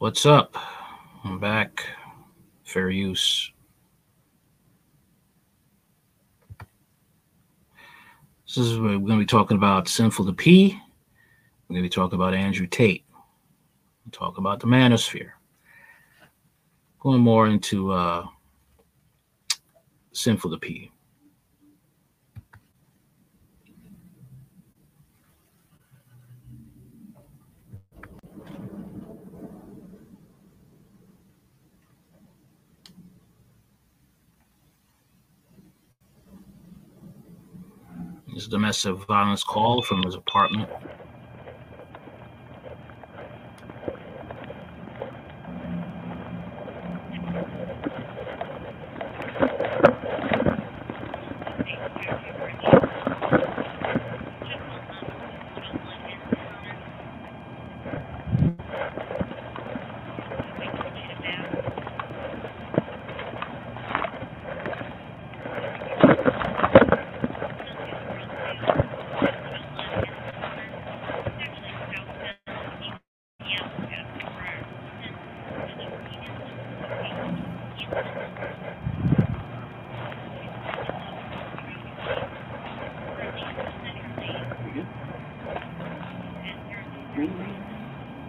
What's up? I'm back. Fair use. This is we're going to be talking about Sinful to P. We're going to be talking about Andrew Tate. We'll talk about the manosphere. Going more into uh, Sinful to P. domestic violence call from his apartment.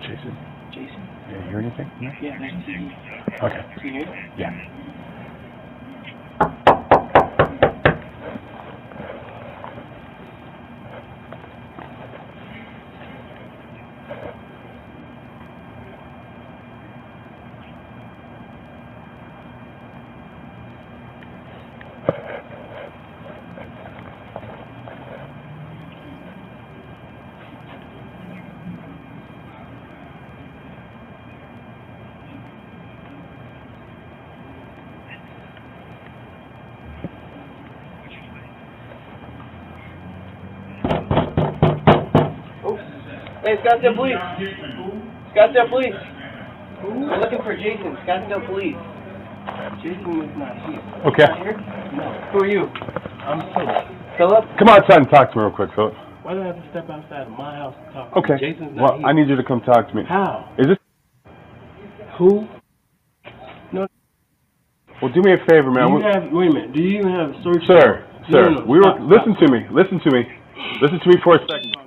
Jason, Jason? yeah, you hear anything? No? Yeah, I can hear you. Okay. Can you hear? Yeah. Hey, Scottsdale Police. Scottsdale Police. We're looking for Jason. Scottsdale Police. Jason is not here. Okay. Not here? No. Who are you? I'm Philip. Philip? Come outside and talk to me real quick, Philip. Why do I have to step outside of my house to talk? Okay. Jason's well, not here. I need you to come talk to me. How? Is this? Who? No. Well, do me a favor, man. do We- you have, wait a minute. Do you even have search? sir, No, sir, no, no, we were. stop, listen stop. to me. Listen to me. Listen to me for a second.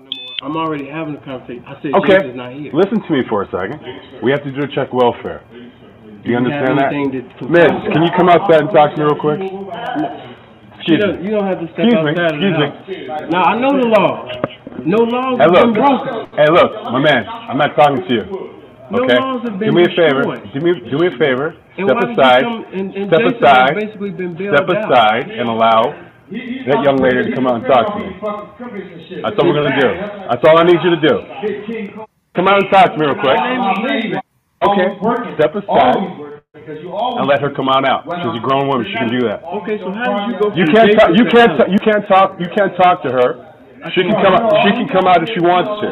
I'm already having a conversation. I said Okay. Jason's not here. Listen to me for a second. We have to do a check welfare. Do you understand that? Miss, can you come outside and talk to me real quick? You Excuse don't, me. you don't have to step Excuse me, outside the excuse me. Now I know the law. No laws Hey, have been look. broken. Hey, look, my man. I'm not talking to you. No Okay? laws have been do me a favor. destroyed. Do me, do me a favor. And Step you aside. come- and, and Step Jason aside. has basically been bailed Step out. aside and allow that young lady to come out and talk to me. That's all we're gonna do. That's all I need you to do. Come out and talk to me real quick. Okay. Step aside and let her come on out. She's a grown woman. She can do that. Okay, so how did you go You can't. Jason ta- you can't. Ta- you can't talk. You can't talk to her. She can come. out She can come out if she wants to.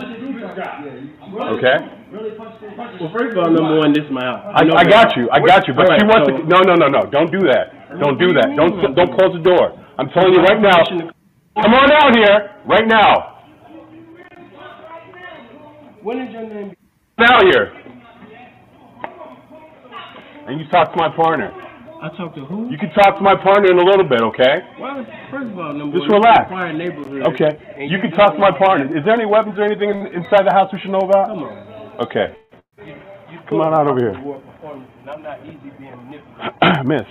Okay. Well, first of all, number one, this is my house. I, I got you. I got you. But All she wants so- to. No, no, no, no. Don't do that. Don't do that. Don't. Don't close the door. I'm telling you right now. Come on out here right now. When is your name? Come out here. And you talk to my partner. I talked to who? You can talk to my partner in a little bit, okay? Well, first of all, number Just one, relax. neighborhood. Okay. and You can talk to my partner. Is there any weapons or anything in, inside the house we should know about? Come on. Okay. You Come on out over here. War performance, and I'm not easy being manipulated. Miss.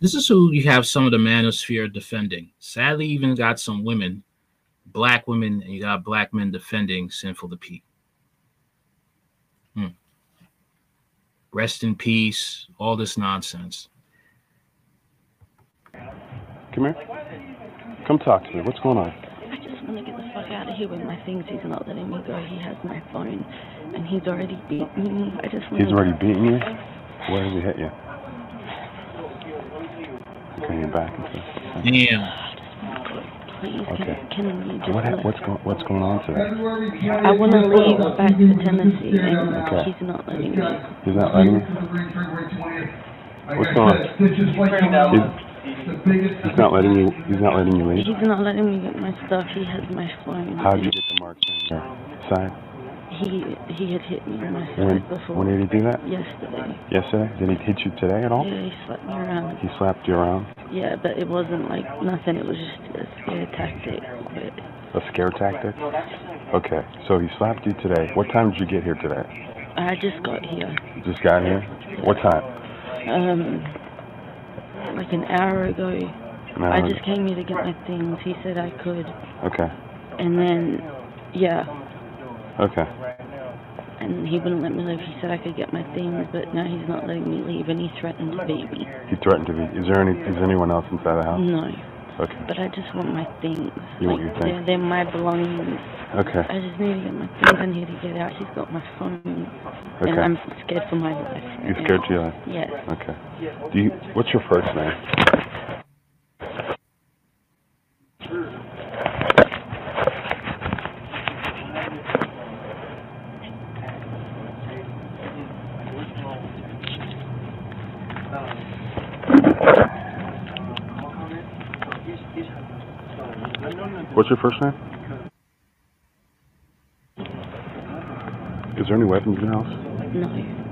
This is who you have some of the manosphere defending. Sadly, even got some women, black women, and you got black men defending Sinful to Pete. Hmm. Rest in peace, all this nonsense. Come here. Come talk to me. What's going on? I just want to get the fuck out of here with my things. He's not letting me go. He has my phone, and he's already beaten me. I just want He's already beaten you? Where did he hit you? Okay, you're back into Damn. Okay. can, can what, what's going what's going on today? I want to leave back to Tennessee, and Okay. he's not letting me. He's not letting you? What's going on? He's, he's not letting you he's not letting you leave? He's not letting me get my stuff. He has my phone. How'd you get the marks on your side? He he had hit me on my When before. when did he do that? Yesterday. Yesterday? Did he hit you today at all? Yeah, he slapped me around. He slapped you around? Yeah, but it wasn't like nothing. It was just a scare tactic. But A scare tactic? Okay, so he slapped you today. What time did you get here today? I just got here. You just got here? What time? Um, like an hour ago. An I hour? just came here to get my things. He said I could, Okay, and then yeah, okay. and he wouldn't let me leave. He said I could get my things, but now he's not letting me leave, and he threatened to beat me. He threatened to be. Is there any? Is anyone else inside the house? No, Okay, but I just want my things. You want your things? they're, they're my belongings. okay, I just need to get my things. I need to get out. He's got my phone, and. I'm scared for my life. right You now. scared to your life? Yes. Okay. Do you? What's your first name? What's your first name? Is there any weapons in the house? No. What's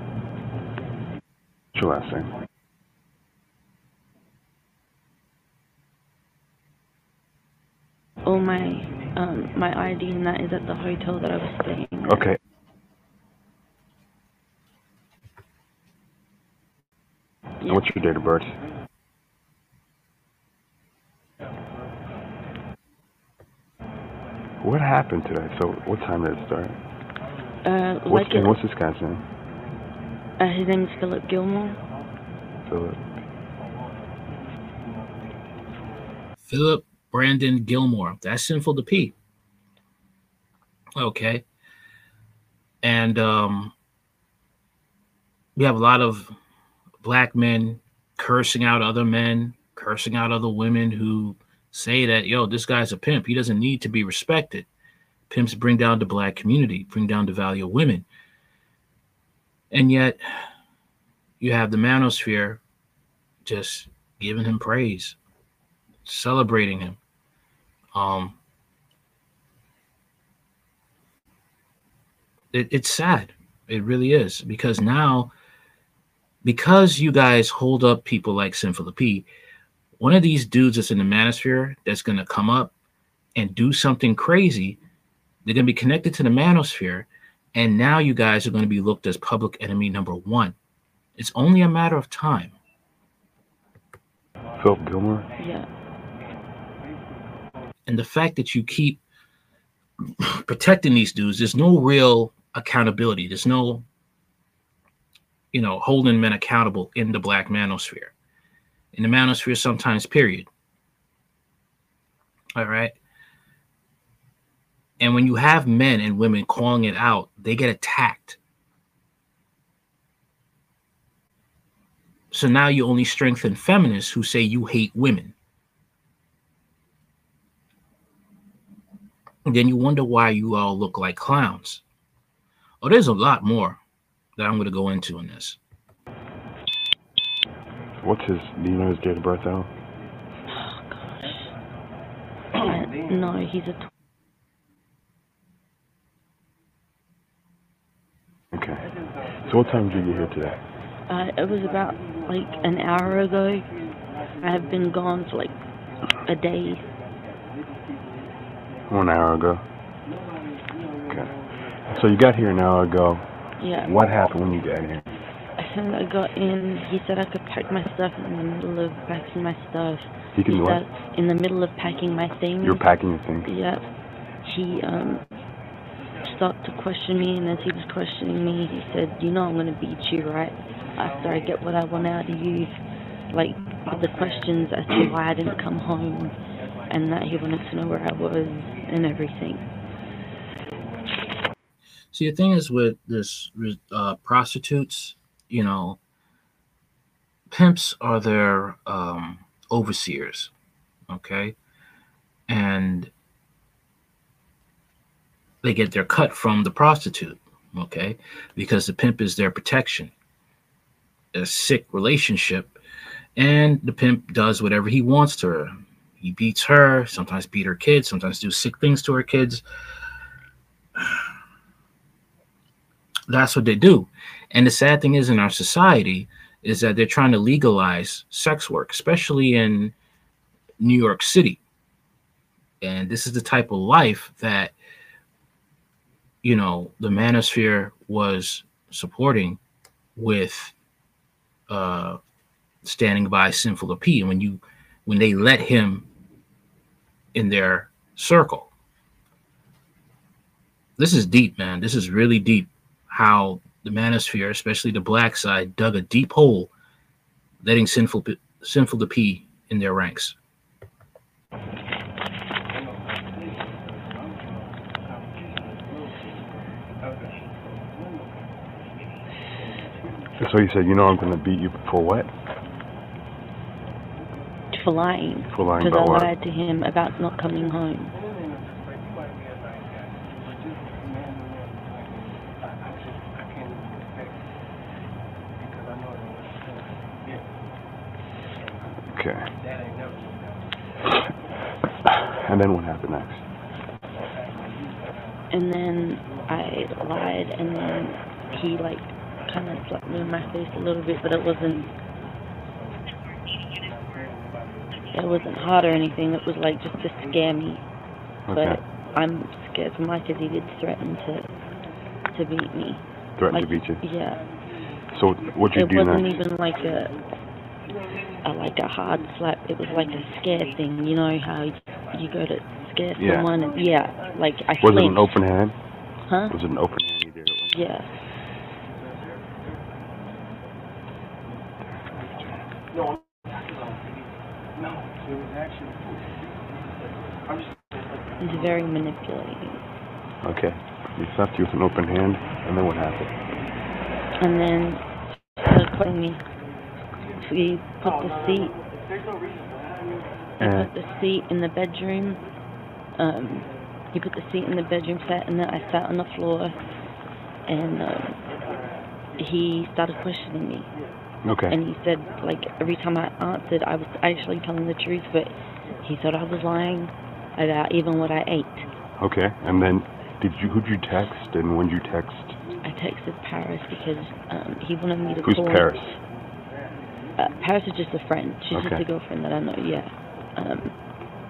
your last name? All my um my ID and that is at the hotel that I was staying. at. Okay. Yeah. What's your date of birth? What happened today? So, what time did it start? Uh, What's, like and it, what's this guy's name? uh, his name is Philip Gilmore. Philip. Philip Brandon Gilmore. That's sinful to P. Okay. And um we have a lot of black men cursing out other men, cursing out other women who say that, yo, this guy's a pimp. He doesn't need to be respected. Pimps bring down the black community, bring down the value of women. And yet you have the manosphere just giving him praise celebrating him. Um, it, it's sad. It really is because now, because you guys hold up people like Sinful P, one of these dudes that's in the manosphere that's going to come up and do something crazy, they're going to be connected to the manosphere, and now you guys are going to be looked as public enemy number one. It's only a matter of time. Philip Gilmore? Yeah. and the fact that you keep protecting these dudes there's no real accountability there's no you know holding men accountable in the black manosphere in the manosphere sometimes period all right and when you have men and women calling it out they get attacked so now you only strengthen feminists who say you hate women And then you wonder why you all look like clowns. Oh, there's a lot more that I'm going to go into in this. What's his, do you know his date of birth though? Oh gosh. Uh, no, he's a. Okay. So, what time did you get here today? uh, it was about like an hour ago. I have been gone for like a day. One hour ago. Okay. So, you got here an hour ago. Yeah. What happened when you got here? And I got in. He said I could pack my stuff in the middle of packing my stuff. You can He what? said in the middle of packing my things. You're packing your things. Yeah. He um started to question me, and as he was questioning me, he said, "You know I'm gonna beat you, right? After I get what I want out of you." Like with the questions as to why I didn't come home, and that he wanted to know where I was and everything. See, the thing is with this uh, prostitutes, you know, pimps are their um, overseers, okay, and they get their cut from the prostitute, okay, because the pimp is their protection. A sick relationship, and the pimp does whatever he wants to her. He beats her, sometimes beat her kids, sometimes do sick things to her kids That's what they do. And the sad thing is in our society is that they're trying to legalize sex work, especially in New York City. And this is the type of life that you know the manosphere was supporting with uh standing by sinful P. And when you when they let him in their circle. This is deep, man. This is really deep how the manosphere, especially the black side, dug a deep hole, letting sinful sinful to pee in their ranks. So you said, you know, I'm going to beat you for what? For lying. For lying Because I about what? lied to him about not coming home. Okay. And then what happened next? And then I lied, and then he like kind of slapped me in my face a little bit, but it wasn't. It wasn't hard or anything. It was like just to scare me. Okay. But I'm scared for Mike because he did threaten to to beat me. Threatened like, to beat you. Yeah. So what'd you it do next? It wasn't even like a, a like a hard slap. It was like a scare thing. You know how you go to scare Yeah. someone and yeah, like I Was it an open hand? Huh? Was it an open hand you did it with? Yeah. He's very manipulating. Okay. He slapped you with an open hand, and then what happened? And then started putting me. He put the seat. He put the seat in the bedroom. Um, he put the seat in the bedroom set, and then I sat on the floor, and um, he started questioning me. okay. And he said, like every time I answered, I was actually telling the truth, but he thought I was lying about even what I ate. Okay. And then did you who'd you text and when you text? I texted Paris because um, he wanted me to Who's call. Paris? Uh, Paris is just a friend. She's Okay. just a girlfriend that I know. Yeah. Um,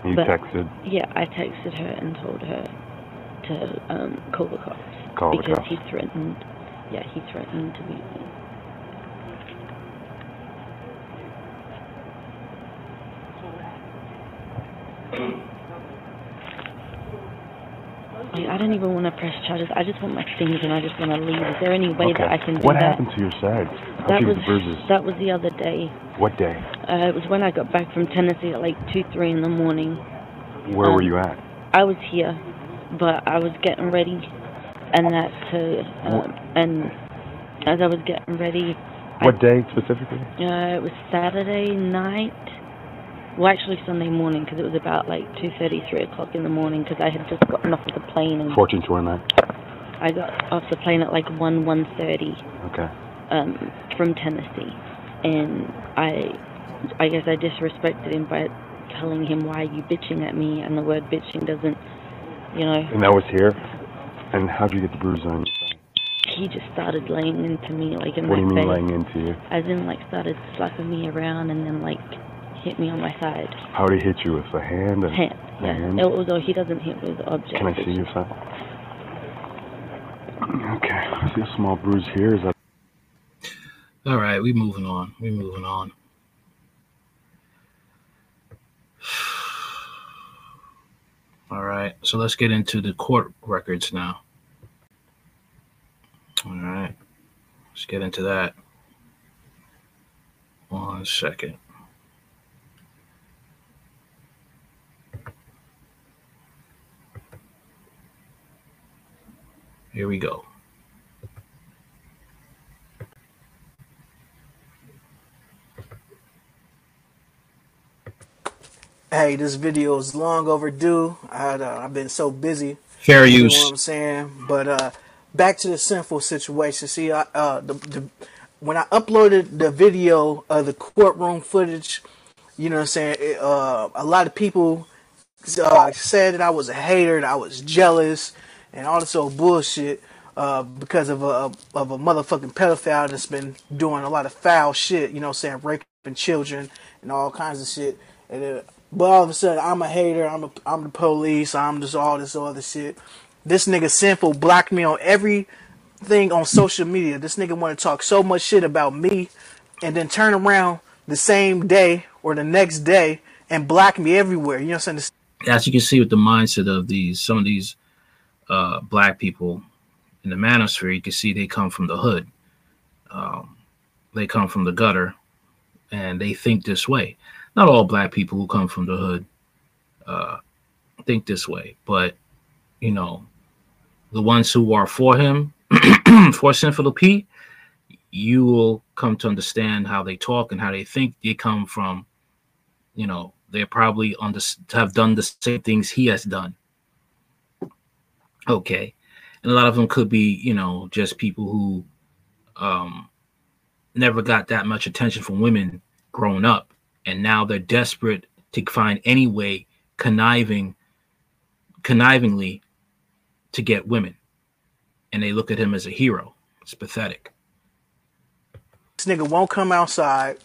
you But- texted yeah, I texted her and told her to um, call the cops call the because cops. he threatened. Yeah, he threatened to beat me. Like, I don't even want to press charges. I just want my things and I just want to leave. Is there any way okay. that I can do what that? happened to your side? That was that was the other day. What day? Uh, it was when I got back from Tennessee at like two, three in the morning. Where were Um, you at? I was here, but I was getting ready, and that to um, and as I was getting ready, What day specifically? uh, it was Saturday night. Well, actually Sunday morning because it was about like two thirty, three o'clock in the morning because I had just gotten off of the plane and Fourteen twenty nine. I got off the plane at like one, one thirty. Okay. um, from Tennessee, and I, I guess I disrespected him by telling him why are you bitching at me, and the word bitching doesn't, you know, And that was here? And how'd you get the bruise on side? he just started laying into me like in What do you mean face, laying into you? as in like started slapping me around and then like hit me on my side, How did he hit you with a hand? And, hand, yeah. hand? Although he doesn't hit with objects. Can I see your side? Okay. I see a small bruise here. Is that All right, we moving on. We moving on. All right, so let's get into the court records now. All right, let's get into that. One second. Here we go. Hey, this video is long overdue. I, uh, I've been so busy. Fair You know use. what I'm saying? But uh, back to the sinful situation. See, I, uh, the, the, when I uploaded the video of the courtroom footage, you know what I'm saying? It, uh, a lot of people uh, said that I was a hater, that I was jealous, and all this old bullshit. uh, because of a of a motherfucking pedophile that's been doing a lot of foul shit. You know, saying raping children and all kinds of shit. And then, but all of a sudden, I'm a hater. I'm a, I'm the police. I'm just all this other shit. This nigga sinful blocked me on everything on social media. This nigga want to talk so much shit about me, and then turn around the same day or the next day and block me everywhere. You know what I'm saying? As you can see with the mindset of these some of these uh, black people in the manosphere, you can see they come from the hood. Um, they come from the gutter, and they think this way. Not all black people who come from the hood uh, think this way, but you know, the ones who are for him, for Sinful P, you will come to understand how they talk and how they think. They come from, you know, they're probably on have done the same things he has done. Okay, and a lot of them could be, you know, just people who um, never got that much attention from women growing up, and now they're desperate to find any way conniving, connivingly, to get women, and they look at him as a hero. It's pathetic. This nigga won't come outside.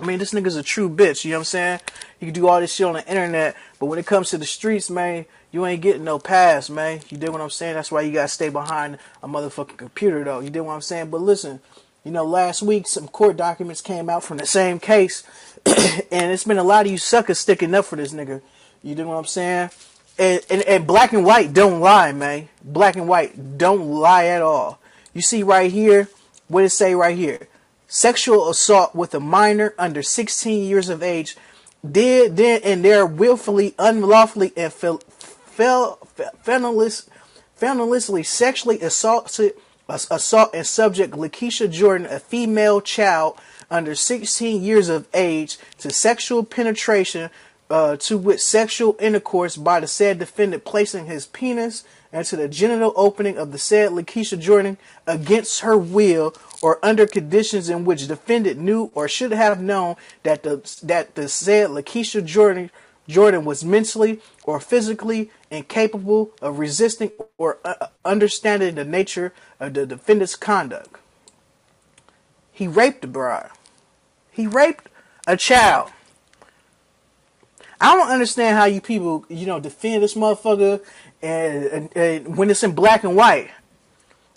I mean, this nigga's a true bitch. You know what I'm saying? He can do all this shit on the internet, but when it comes to the streets, man, you ain't getting no pass, man. You did what I'm saying? That's why you gotta stay behind a motherfucking computer, though. You did what I'm saying? But listen, you know, last week some court documents came out from the same case, and it's been a lot of you suckers sticking up for this nigga. You did what I'm saying? And, and, and black and white don't lie, man. Black and white don't lie at all. You see right here, what it say right here? Sexual assault with a minor under 16 years of age did then and there willfully, unlawfully, and fel, fel, sexually assaulted assault and subject Lakeisha Jordan, a female child under 16 years of age, to sexual penetration uh, to with sexual intercourse by the said defendant placing his penis into the genital opening of the said Lakeisha Jordan against her will or under conditions in which defendant knew or should have known that the that the said Lakeisha Jordan Jordan was mentally or physically incapable of resisting or uh, understanding the nature of the defendant's conduct. He raped the bride. He raped a child. I don't understand how you people, you know, defend this motherfucker and, and, and, when it's in black and white.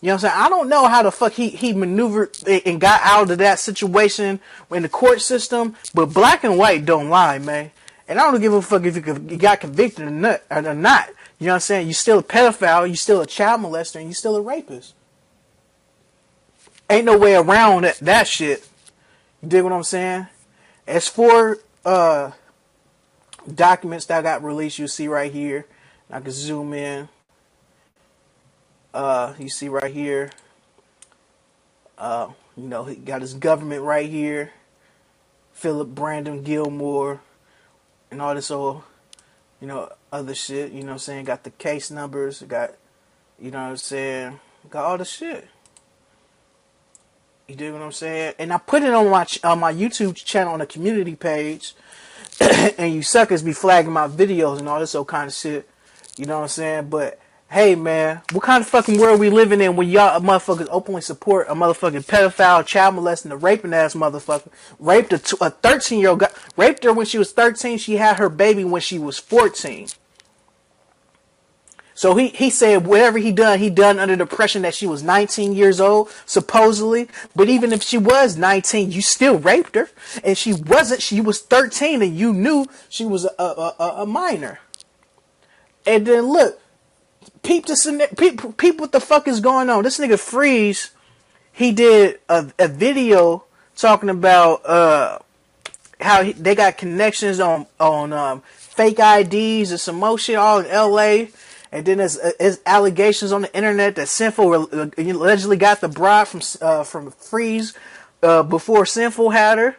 You know what I'm saying? I don't know how the fuck he, he maneuvered and got out of that situation in the court system, but black and white don't lie, man. And I don't give a fuck if you got convicted or not. You know what I'm saying? You're still a pedophile, you're still a child molester, and you're still a rapist. Ain't no way around that, that shit. You dig what I'm saying? As for uh, documents that got released, you see right here. I can zoom in. Uh, you see right here. Uh, you know, he got his government right here. Philip Brandon Gilmore and all this old, you know, other shit. You know I'm saying? Got the case numbers. Got, you know what I'm saying? Got all the shit. You dig what I'm saying? And I put it on my on my YouTube channel on the community page. and you suckers be flagging my videos and all this old kind of shit. You know what I'm saying? But hey, man, what kind of fucking world we living in when y'all motherfuckers openly support a motherfucking pedophile, child molesting, a raping ass motherfucker? Raped a, a 13 year old, guy, raped her when she was 13. She had her baby when she was 14. So he, he said whatever he done, he done under the impression that she was 19 years old, supposedly. But even if she was 19, you still raped her. And she wasn't, she was 13 and you knew she was a, a, a, a minor. And then look, peep this, peep, peep what the fuck is going on. This nigga Freeze, he did a, a video talking about, uh, how he, they got connections on, on, um, fake IDs and some more shit all in LA and then there's, there's allegations on the internet that Sinful uh, allegedly got the bride from uh, from Freeze uh, before Sinful had her.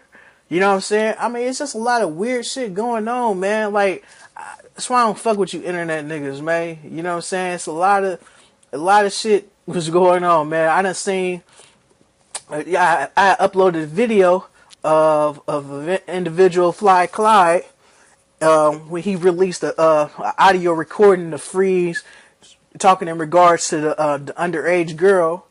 You know what I'm saying? I mean, it's just a lot of weird shit going on, man. Like that's why I don't fuck with you internet niggas, man. You know what I'm saying? It's a lot of a lot of shit was going on, man. I done seen. I, I uploaded a video of of an individual Fly Clyde um, when he released a audio recording of Freeze talking in regards to the, uh, the underage girl,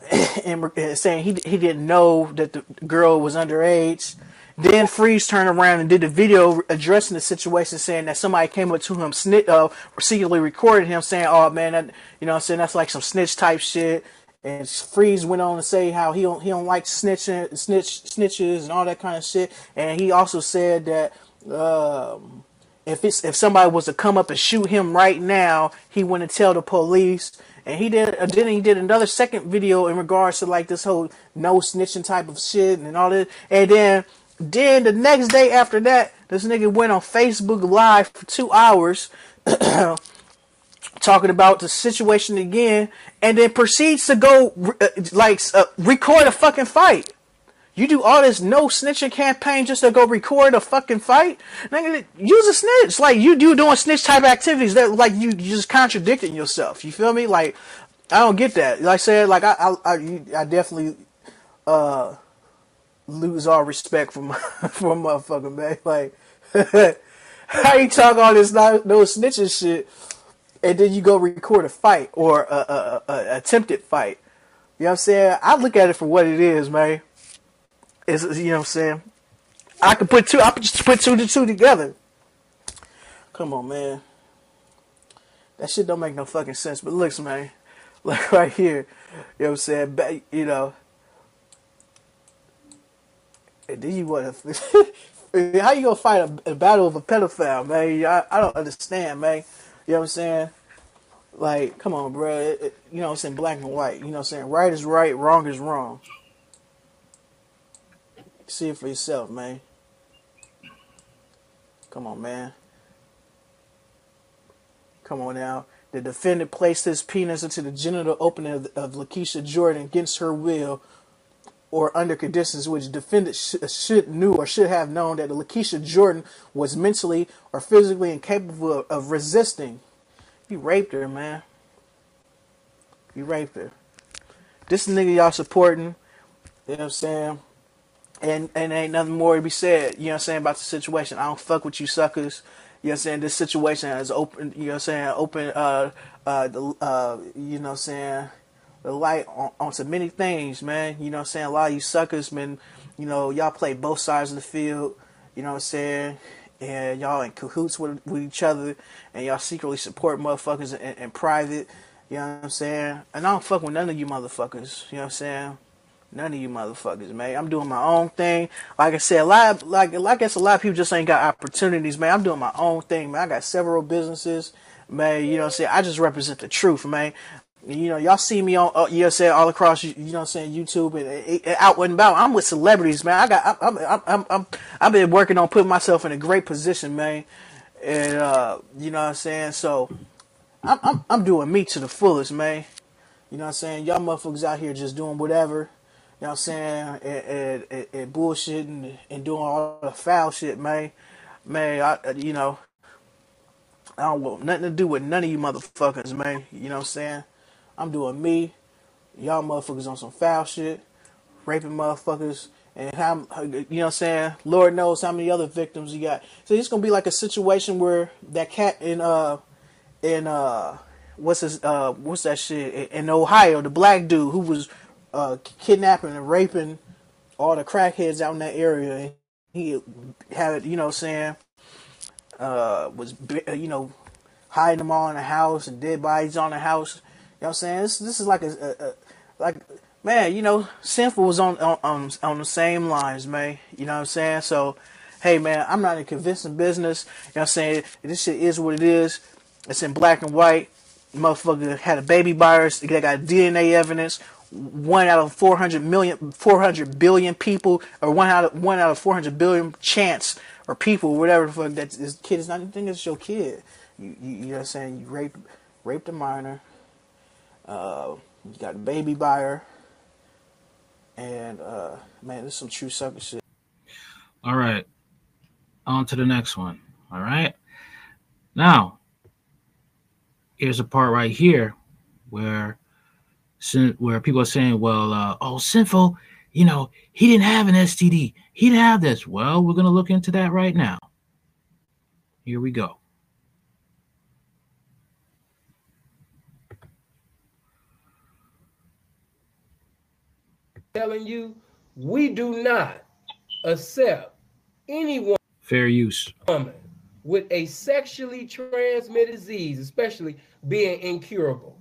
and, and saying he he didn't know that the girl was underage. Then Freeze turned around and did a video addressing the situation, saying that somebody came up to him, snit, uh, secretly recorded him saying, "Oh man, that, you know, I'm saying that's like some snitch type shit." And Freeze went on to say how he don't he don't like snitching, snitch snitches and all that kind of shit. And he also said that um, if it's if somebody was to come up and shoot him right now, he wouldn't tell the police. And he did uh, then he did another second video in regards to like this whole no snitching type of shit and all this. And then then the next day after that, this nigga went on Facebook Live for two hours talking about the situation again, and then proceeds to go uh, like uh, record a fucking fight. You do all this no snitching campaign just to go record a fucking fight? Nigga, use a snitch. Like you do doing snitch type activities that like you, just contradicting yourself. You feel me? Like I don't get that. Like I said, like I I, I, I definitely uh lose all respect for my for motherfucker, man. Like, how you talk all this no, no snitching shit, and then you go record a fight or a, a, a, a, attempted fight. You know what I'm saying? I look at it for what it is, man. It's, you know what I'm saying? I can put two. I can just put two to two together. Come on, man. That shit don't make no fucking sense. But looks, man, like right here, you know what I'm saying? You know and then you want to. how you gonna fight a, a, battle of a pedophile, man? I, I don't understand, man. You know what I'm saying? Like, come on, bro. It, it, you know, it's in black and white. You know what I'm saying? Right is right, wrong is wrong. See it for yourself, man. Come on, man. Come on now. The defendant placed his penis into the genital opening of, of Lakeisha Jordan against her will or under conditions which defendant sh- should knew or should have known that Lakeisha Jordan was mentally or physically incapable of, of resisting. He raped her, man. He raped her. This nigga y'all supporting, you know what I'm saying? And and ain't nothing more to be said, you know what I'm saying, about the situation. I don't fuck with you suckers. You know what I'm saying? This situation has open, you know what I'm saying, open, uh, uh, uh, you know what I'm saying, the light on, onto many things, man. You know what I'm saying? A lot of you suckers, man, you know, y'all play both sides of the field, you know what I'm saying? And y'all in cahoots with, with each other, and y'all secretly support motherfuckers in, in private, you know what I'm saying? And I don't fuck with none of you motherfuckers, you know what I'm saying? None of you motherfuckers, man. I'm doing my own thing. Like I said, a lot, of, like, like I guess a lot of people just ain't got opportunities, man. I'm doing my own thing, man. I got several businesses, man. You know what I'm saying? I just represent the truth, man you know, y'all see me on, uh, all across, you know, saying YouTube and, and, out and about. I'm with celebrities, man. I got, I'm, I'm, I'm, I'm, I've been working on putting myself in a great position, man. And uh, you know what I'm saying. So, I'm, I'm, I'm doing me to the fullest, man. You know what I'm saying. Y'all motherfuckers out here just doing whatever. You know what I'm saying, and, and, and, bullshitting and doing all the foul shit, man. Man, I, you know, I don't want nothing to do with none of you motherfuckers, man. You know what I'm saying? I'm doing me. Y'all motherfuckers on some foul shit, raping motherfuckers, and how you know what I'm saying? Lord knows how many other victims you got. So it's gonna be like a situation where that cat in uh in uh what's his uh what's that shit in Ohio, the black dude who was uh kidnapping and raping all the crackheads out in that area. He had you know what I'm saying uh was you know hiding them all in the house and dead bodies on the house know what I'm saying? This this is like a, a, a like man, you know, sinful was on, on on the same lines, man. You know what I'm saying? So, hey man, I'm not in convincing business. You know what I'm saying? This shit is what it is. It's in black and white. Motherfucker had a baby virus. They got DNA evidence. One out of 400 million, 400 billion people, or one out of one out of 400 billion chance or people, whatever the fuck that this kid is not. You think it's your kid? You, you, you know what I'm saying? You rape raped a minor uh, you got the baby buyer, and uh, man, this is some true sucker shit. All right, on to the next one. All right, now here's a part right here where where people are saying, "Well, uh, oh, sinful, you know, he didn't have an STD. He didn't have this." Well, we're gonna look into that right now. Here we go. Telling you, we do not accept anyone Fair use. woman with a sexually transmitted disease, especially being incurable.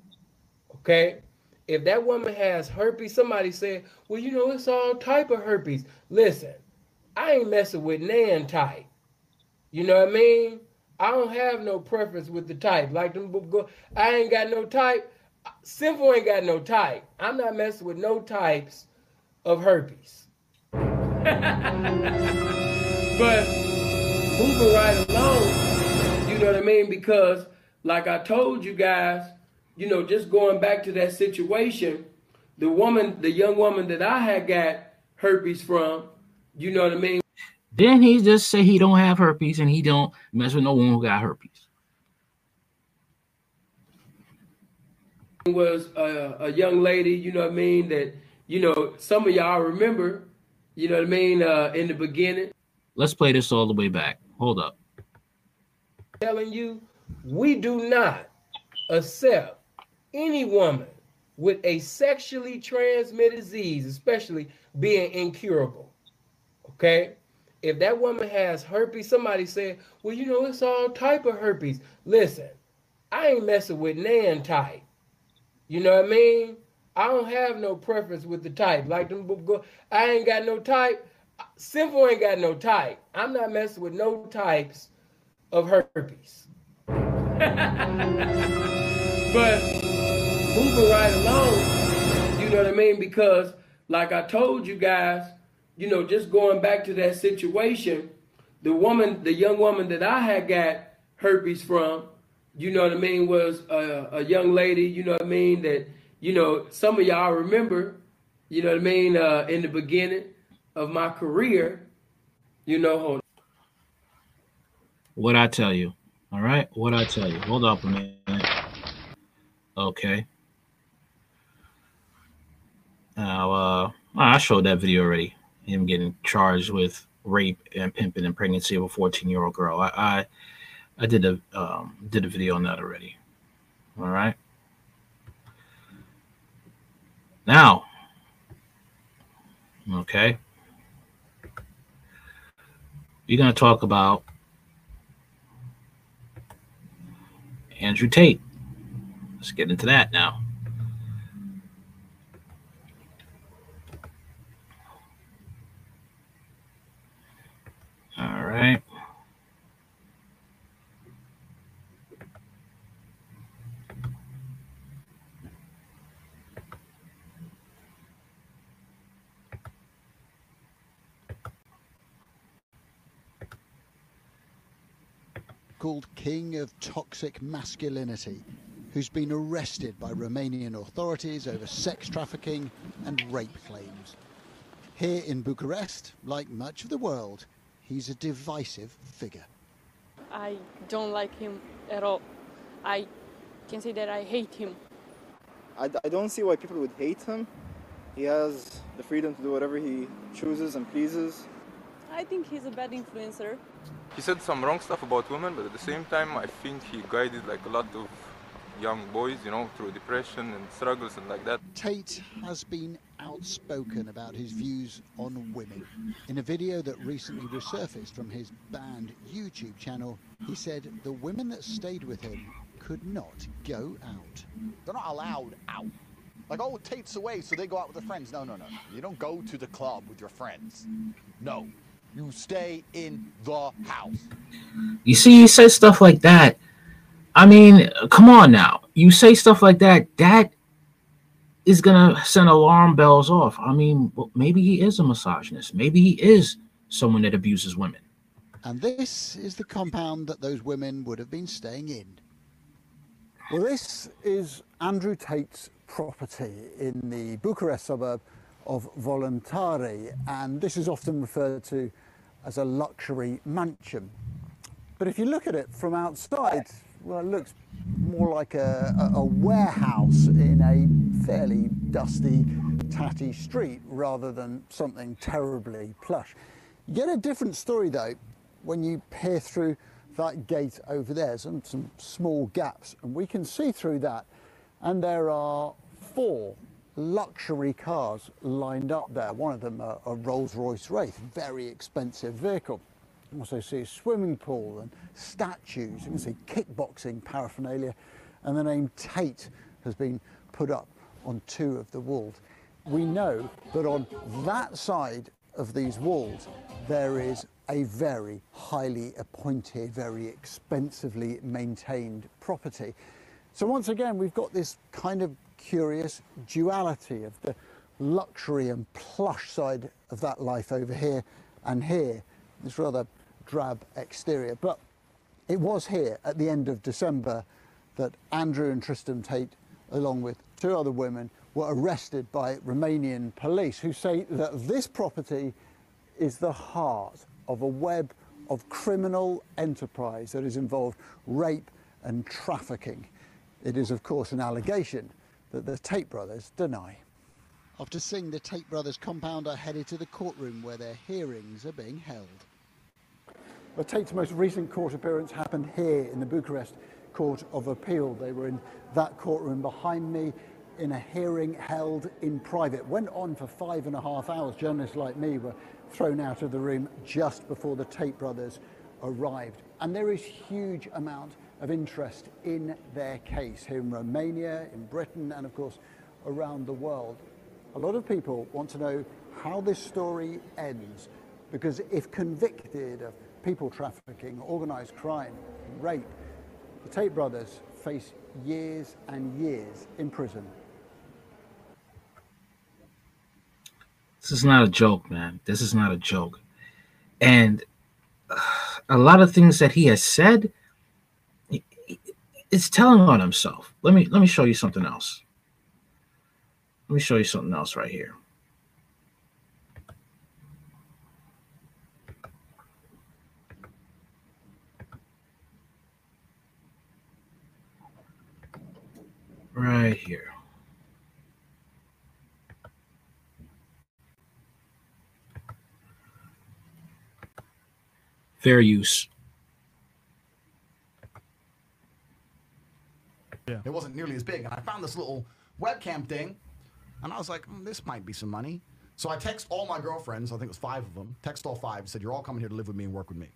Okay? If that woman has herpes, somebody said, well, you know, it's all type of herpes. Listen, I ain't messing with nan type. You know what I mean? I don't have no preference with the type. Like them, go- I ain't got no type. Sinful ain't got no type. I'm not messing with no types of herpes. but moving right along, you know what I mean? Because, like I told you guys, you know, just going back to that situation, the woman, the young woman that I had got herpes from, you know what I mean? Then he just say he don't have herpes and he don't mess with no one who got herpes. was a, a young lady, you know what I mean, that, you know, some of y'all remember, you know what I mean, uh, in the beginning, Let's play this all the way back. Hold up. telling you, we do not accept any woman with a sexually transmitted disease, especially being incurable. Okay? If that woman has herpes, somebody said, well, you know, it's all type of herpes. Listen, I ain't messing with nan type. You know what I mean? I don't have no preference with the type. Like them, I ain't got no type. Sinful ain't got no type. I'm not messing with no types of herpes. but moving right along, you know what I mean? Because, like I told you guys, you know, just going back to that situation, the woman, the young woman that I had got herpes from, you know what I mean, was a, a young lady, you know what I mean, that, you know, some of y'all remember, you know what I mean, uh, in the beginning of my career, you know, What I tell you. All right. What I tell you. Hold up a minute. Okay. Now, uh, I showed that video already. Him getting charged with rape and pimping and pregnancy of a 14 year old girl. I, I, I did a um, did a video on that already. All right. Now, okay, we're gonna talk about Andrew Tate. Let's get into that now. All right. Called King of Toxic Masculinity, who's been arrested by Romanian authorities over sex trafficking and rape claims. Here in Bucharest, like much of the world, he's a divisive figure. I don't like him at all. I can say that I hate him. I, I don't see why people would hate him. He has the freedom to do whatever he chooses and pleases. I think he's a bad influencer. He said some wrong stuff about women, but at the same time, I think he guided like a lot of young boys, you know, through depression and struggles and like that. Tate has been outspoken about his views on women. In a video that recently resurfaced from his banned YouTube channel, he said the women that stayed with him could not go out. They're not allowed out. Like, oh, Tate's away, so they go out with their friends. No, no, no. You don't go to the club with your friends. No. You stay in the house. You see, he says stuff like that. I mean, come on now. You say stuff like that, that is gonna send alarm bells off. I mean, well, maybe he is a misogynist. Maybe he is someone that abuses women. And this is the compound that those women would have been staying in. Well, this is Andrew Tate's property in the Bucharest suburb of Voluntari, and this is often referred to as a luxury mansion. But if you look at it from outside, well, it looks more like a, a, warehouse in a fairly dusty, tatty street rather than something terribly plush. You get a different story though when you peer through that gate over there, some, some small gaps, and we can see through that. And there are four luxury cars lined up there. One of them a, a Rolls-Royce Wraith, very expensive vehicle. You also see a swimming pool and statues. You can see kickboxing paraphernalia, and the name Tate has been put up on two of the walls. We know that on that side of these walls, there is a very highly appointed, very expensively maintained property. So once again, we've got this kind of curious duality of the luxury and plush side of that life over here and here, this rather drab exterior. But it was here at the end of December that Andrew and Tristan Tate, along with two other women, were arrested by Romanian police who say that this property is the heart of a web of criminal enterprise that has involved rape and trafficking. It is, of course, an allegation that the Tate brothers deny. After seeing the Tate brothers compound are headed to the courtroom where their hearings are being held. The Tate's most recent court appearance happened here in the Bucharest Court of Appeal. They were in that courtroom behind me in a hearing held in private. Went on for five and a half hours. Journalists like me were thrown out of the room just before the Tate brothers arrived. And there is huge amount of interest in their case here in Romania, in Britain, and of course around the world. A lot of people want to know how this story ends because if convicted of people trafficking, organized crime, rape, the Tate brothers face years and years in prison. This is not a joke, man. This is not a joke. And uh, a lot of things that he has said is telling on himself. Let me let me show you something else. Let me show you something else right here. Right here. Fair use. Yeah. It wasn't nearly as big. And I found this little webcam thing, and I was like, mm, this might be some money. So I text all my girlfriends, I think it was five of them, text all five, said, You're all coming here to live with me and work with me.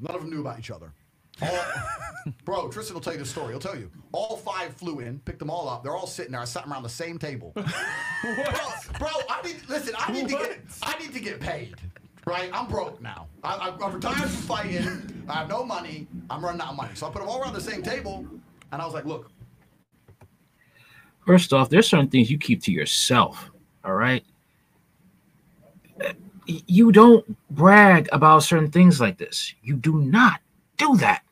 None of them knew about each other. All, bro, Tristan will tell you the story. He'll tell you. All five flew in, picked them all up. They're all sitting there. I sat around the same table. bro, bro, I need listen. I need to get. I need to get paid. Right? I'm broke now. I, I, I'm retired from fighting. I have no money. I'm running out of money. So I put them all around the same table, and I was like, "Look, First off, there's certain things you keep to yourself. All right. You don't brag about certain things like this. You do not do that.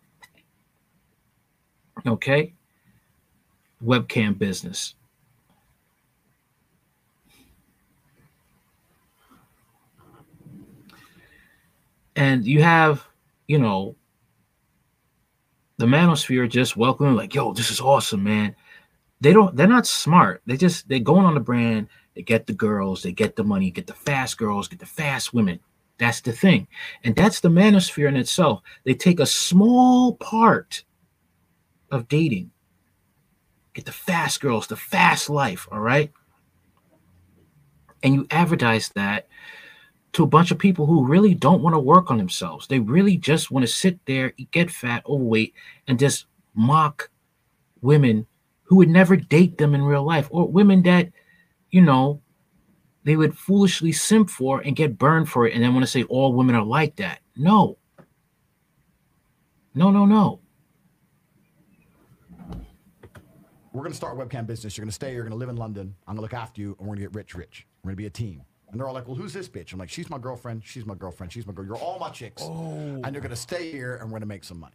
Okay. Webcam business. And you have, you know, the manosphere just welcoming, like, yo, this is awesome, man. They don't they're not smart. They just they're going on the brand they get the girls they get the money get the fast girls get the fast women. That's the thing. And that's the manosphere in itself. They take a small part of dating. Get the fast girls the fast life all right? And you advertise that to a bunch of people who really don't want to work on themselves they really just want to sit there get fat overweight and just mock women who would never date them in real life, or women that, you know, they would foolishly simp for and get burned for it, and then want to say all women are like that. No. No, no, no. we're going to start webcam business. You're going to stay. You're going to live in London. I'm going to look after you, and we're going to get rich, rich. We're going to be a team." And they're all like, "Well, who's this bitch?" I'm like, "She's my girlfriend. She's my girlfriend. She's my girl. You're all my chicks, and you're going to stay here, and we're going to make some money."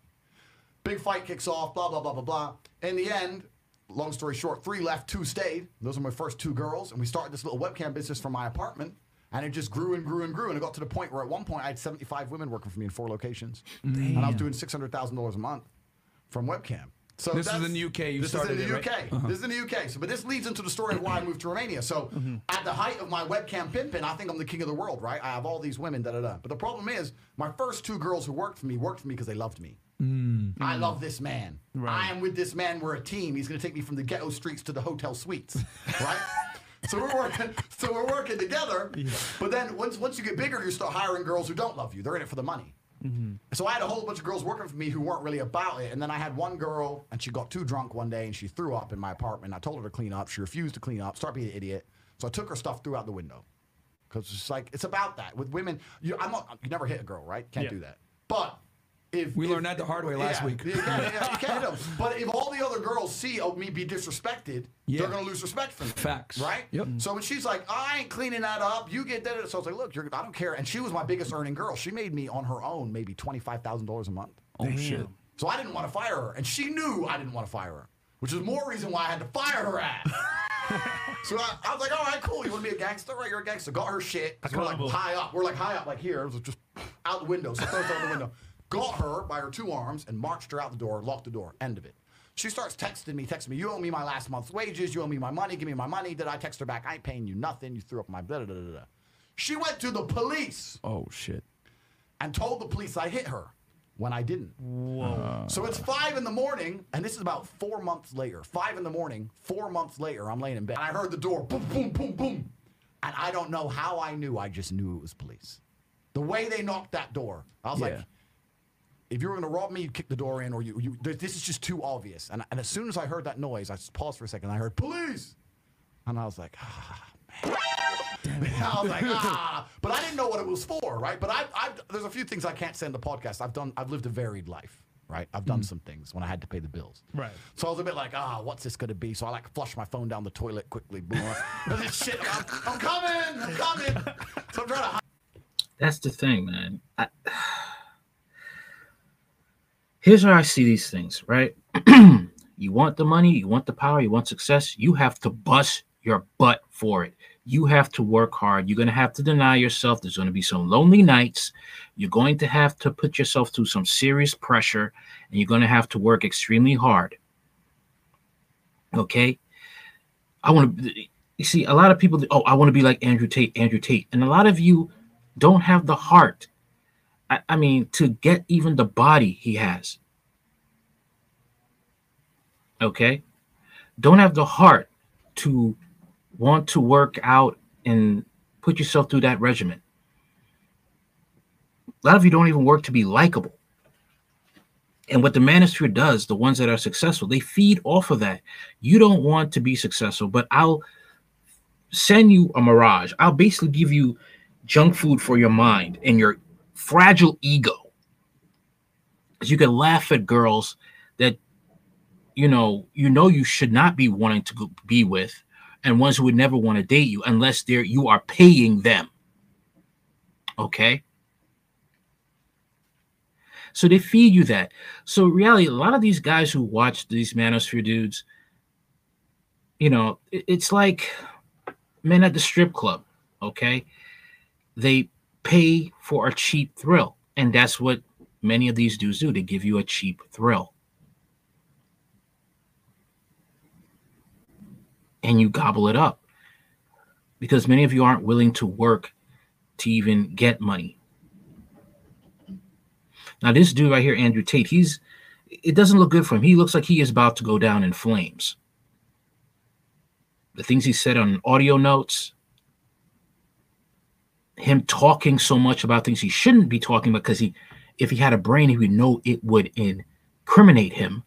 Big fight kicks off. Blah blah blah blah blah. In the end, long story short, three left, two stayed. Those are my first two girls. And we started this little webcam business from my apartment. And it just grew and grew and grew. And it got to the point where at one point I had 75 women working for me in four locations. Damn. And I was doing $600,000 a month from webcam. So This is in the UK you this started is in the it, UK. right? Uh-huh. This is in the UK. So, but this leads into the story of why I moved to Romania. So, mm-hmm. at the height of my webcam pimping, I think I'm the king of the world, right? I have all these women, da da da. But the problem is, my first two girls who worked for me worked for me because they loved me. Mm. I mm. love this man. I am with this man. We're a team. He's going to take me from the ghetto streets to the hotel suites, right? So we're working. So we're working together. But then once once you get bigger, you start hiring girls who don't love you. They're in it for the money. Mm-hmm. So I had a whole bunch of girls working for me who weren't really about it. And then I had one girl, and she got too drunk one day, and she threw up in my apartment. I told her to clean up. She refused to clean up. Start being an idiot. So I took her stuff, threw out the window. Because it's like it's about that with women. You, I'm not. You never hit a girl, right? Can't Yeah. do that. But if We if- learned that the hard way last yeah, week. You can't, yeah, you can't hit 'em. But if all the other girls see oh, me be disrespected, Yeah. they're gonna lose respect for me. Facts. right? Yep. So when she's like, I ain't cleaning that up, you get that. So I was like, look, you're, I don't care. And she was my biggest earning girl. She made me on her own maybe twenty five thousand dollars a month. Oh, shit. So I didn't want to fire her, and she knew I didn't want to fire her, which is more reason why I had to fire her ass. so I, I was like, all right, cool. You want to be a gangster? Right, you're a gangster. Got her shit. we're like high up. We're like high up, like here. It was just out the window. So throws out the window. Got her by her two arms and marched her out the door. Locked the door. End of it. She starts texting me, texting me. You owe me my last month's wages. You owe me my money. Give me my money. Did I text her back? I ain't paying you nothing. You threw up my da da da da. da. She went to the police Oh shit. and told the police I hit her when I didn't. Whoa. Uh. So it's five in the morning, and this is about four months later. Five in the morning, four months later, I'm laying in bed. And I heard the door boom, boom, boom, boom. And I don't know how I knew. I just knew it was police. The way they knocked that door, I was like, Yeah. If you were going to rob me, you'd kick the door in, or you, you th- this is just too obvious. And, and as soon as I heard that noise, I just paused for a second. I heard police. And I was like, ah, man. I was like, ah, but I didn't know what it was for, right? But I, I, there's a few things I can't say in the podcast. I've done, I've lived a varied life, right? I've done some things when I had to pay the bills. Right. So I was a bit like, ah, what's this gonna be? So I like flush my phone down the toilet quickly. Boom. this shit, I'm, I'm coming, I'm coming. So I'm trying to. That's the thing, man. I, here's where I see these things, right? you want the money, you want the power, you want success, you have to bust your butt for it. You have to work hard. You're going to have to deny yourself. There's going to be some lonely nights. You're going to have to put yourself through some serious pressure, and you're going to have to work extremely hard. Okay? I want to, you see, a lot of people, oh, I want to be like Andrew Tate, Andrew Tate. And a lot of you don't have the heart. I, I mean, to get even the body he has. Okay? Don't have the heart to want to work out and put yourself through that regimen. A lot of you don't even work to be likable. And what the manosphere does, the ones that are successful, they feed off of that. You don't want to be successful, but I'll send you a mirage. I'll basically give you junk food for your mind and your fragile ego. You can laugh at girls that you know you know you should not be wanting to be with, and ones who would never want to date you unless they're you are paying them. Okay. So they feed you that. So reality, a lot of these guys who watch these manosphere dudes, you know, it's like men at the strip club. Okay, they pay for a cheap thrill, and that's what many of these dudes do. They give you a cheap thrill, and you gobble it up because many of you aren't willing to work to even get money. Now, this dude right here, Andrew Tate, he's it doesn't look good for him. He looks like he is about to go down in flames. The things he said on audio notes, him talking so much about things he shouldn't be talking about because he, if he had a brain, he would know it would incriminate him.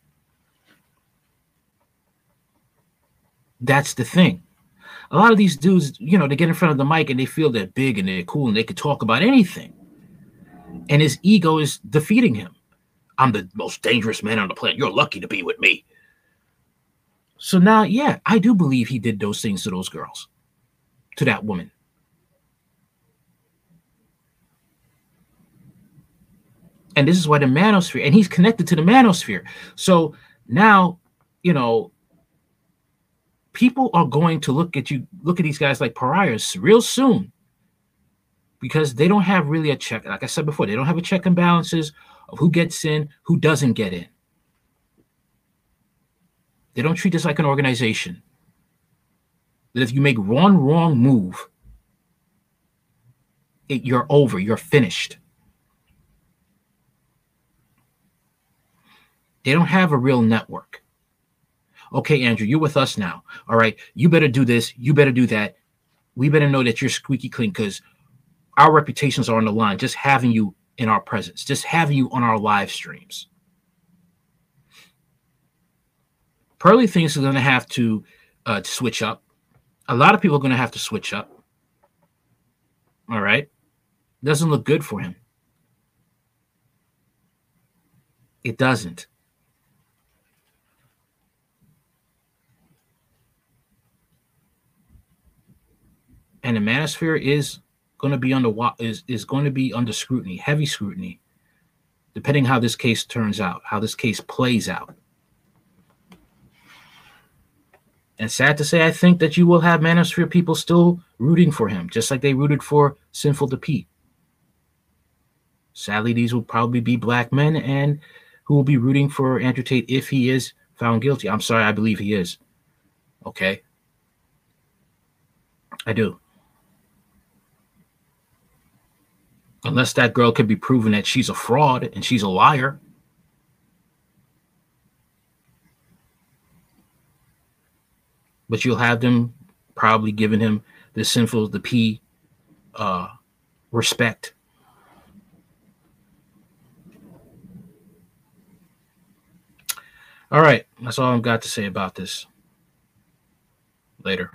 That's the thing. A lot of these dudes, you know, they get in front of the mic and they feel they're big and they're cool and they could talk about anything. And his ego is defeating him. I'm the most dangerous man on the planet. You're lucky to be with me. So now, yeah, I do believe he did those things to those girls, to that woman. And this is why the manosphere, and he's connected to the manosphere. So now, you know, people are going to look at you, look at these guys like pariahs real soon because they don't have really a check. Like I said before, they don't have a check and balances of who gets in, who doesn't get in. They don't treat this like an organization. That if you make one wrong move, it, you're over, you're finished. They don't have a real network. okay, Andrew, you're with us now. All right, you better do this, you better do that. We better know that you're squeaky clean because our reputations are on the line. Just having you in our presence, just having you on our live streams. Pearly things are going to have to uh, switch up. A lot of people are going to have to switch up. All right. Doesn't look good for him. It doesn't. And the manosphere is going to be under is is going to be under scrutiny, heavy scrutiny, depending how this case turns out, how this case plays out. And sad to say, I think that you will have Manosphere people still rooting for him, just like they rooted for Sinful to Pete. Sadly, these will probably be black men and who will be rooting for Andrew Tate if he is found guilty. I'm sorry, I believe he is. Okay. I do. Unless that girl could be proven that she's a fraud and she's a liar. But you'll have them probably giving him the sinful, the P uh, respect. All right, that's all I've got to say about this. Later.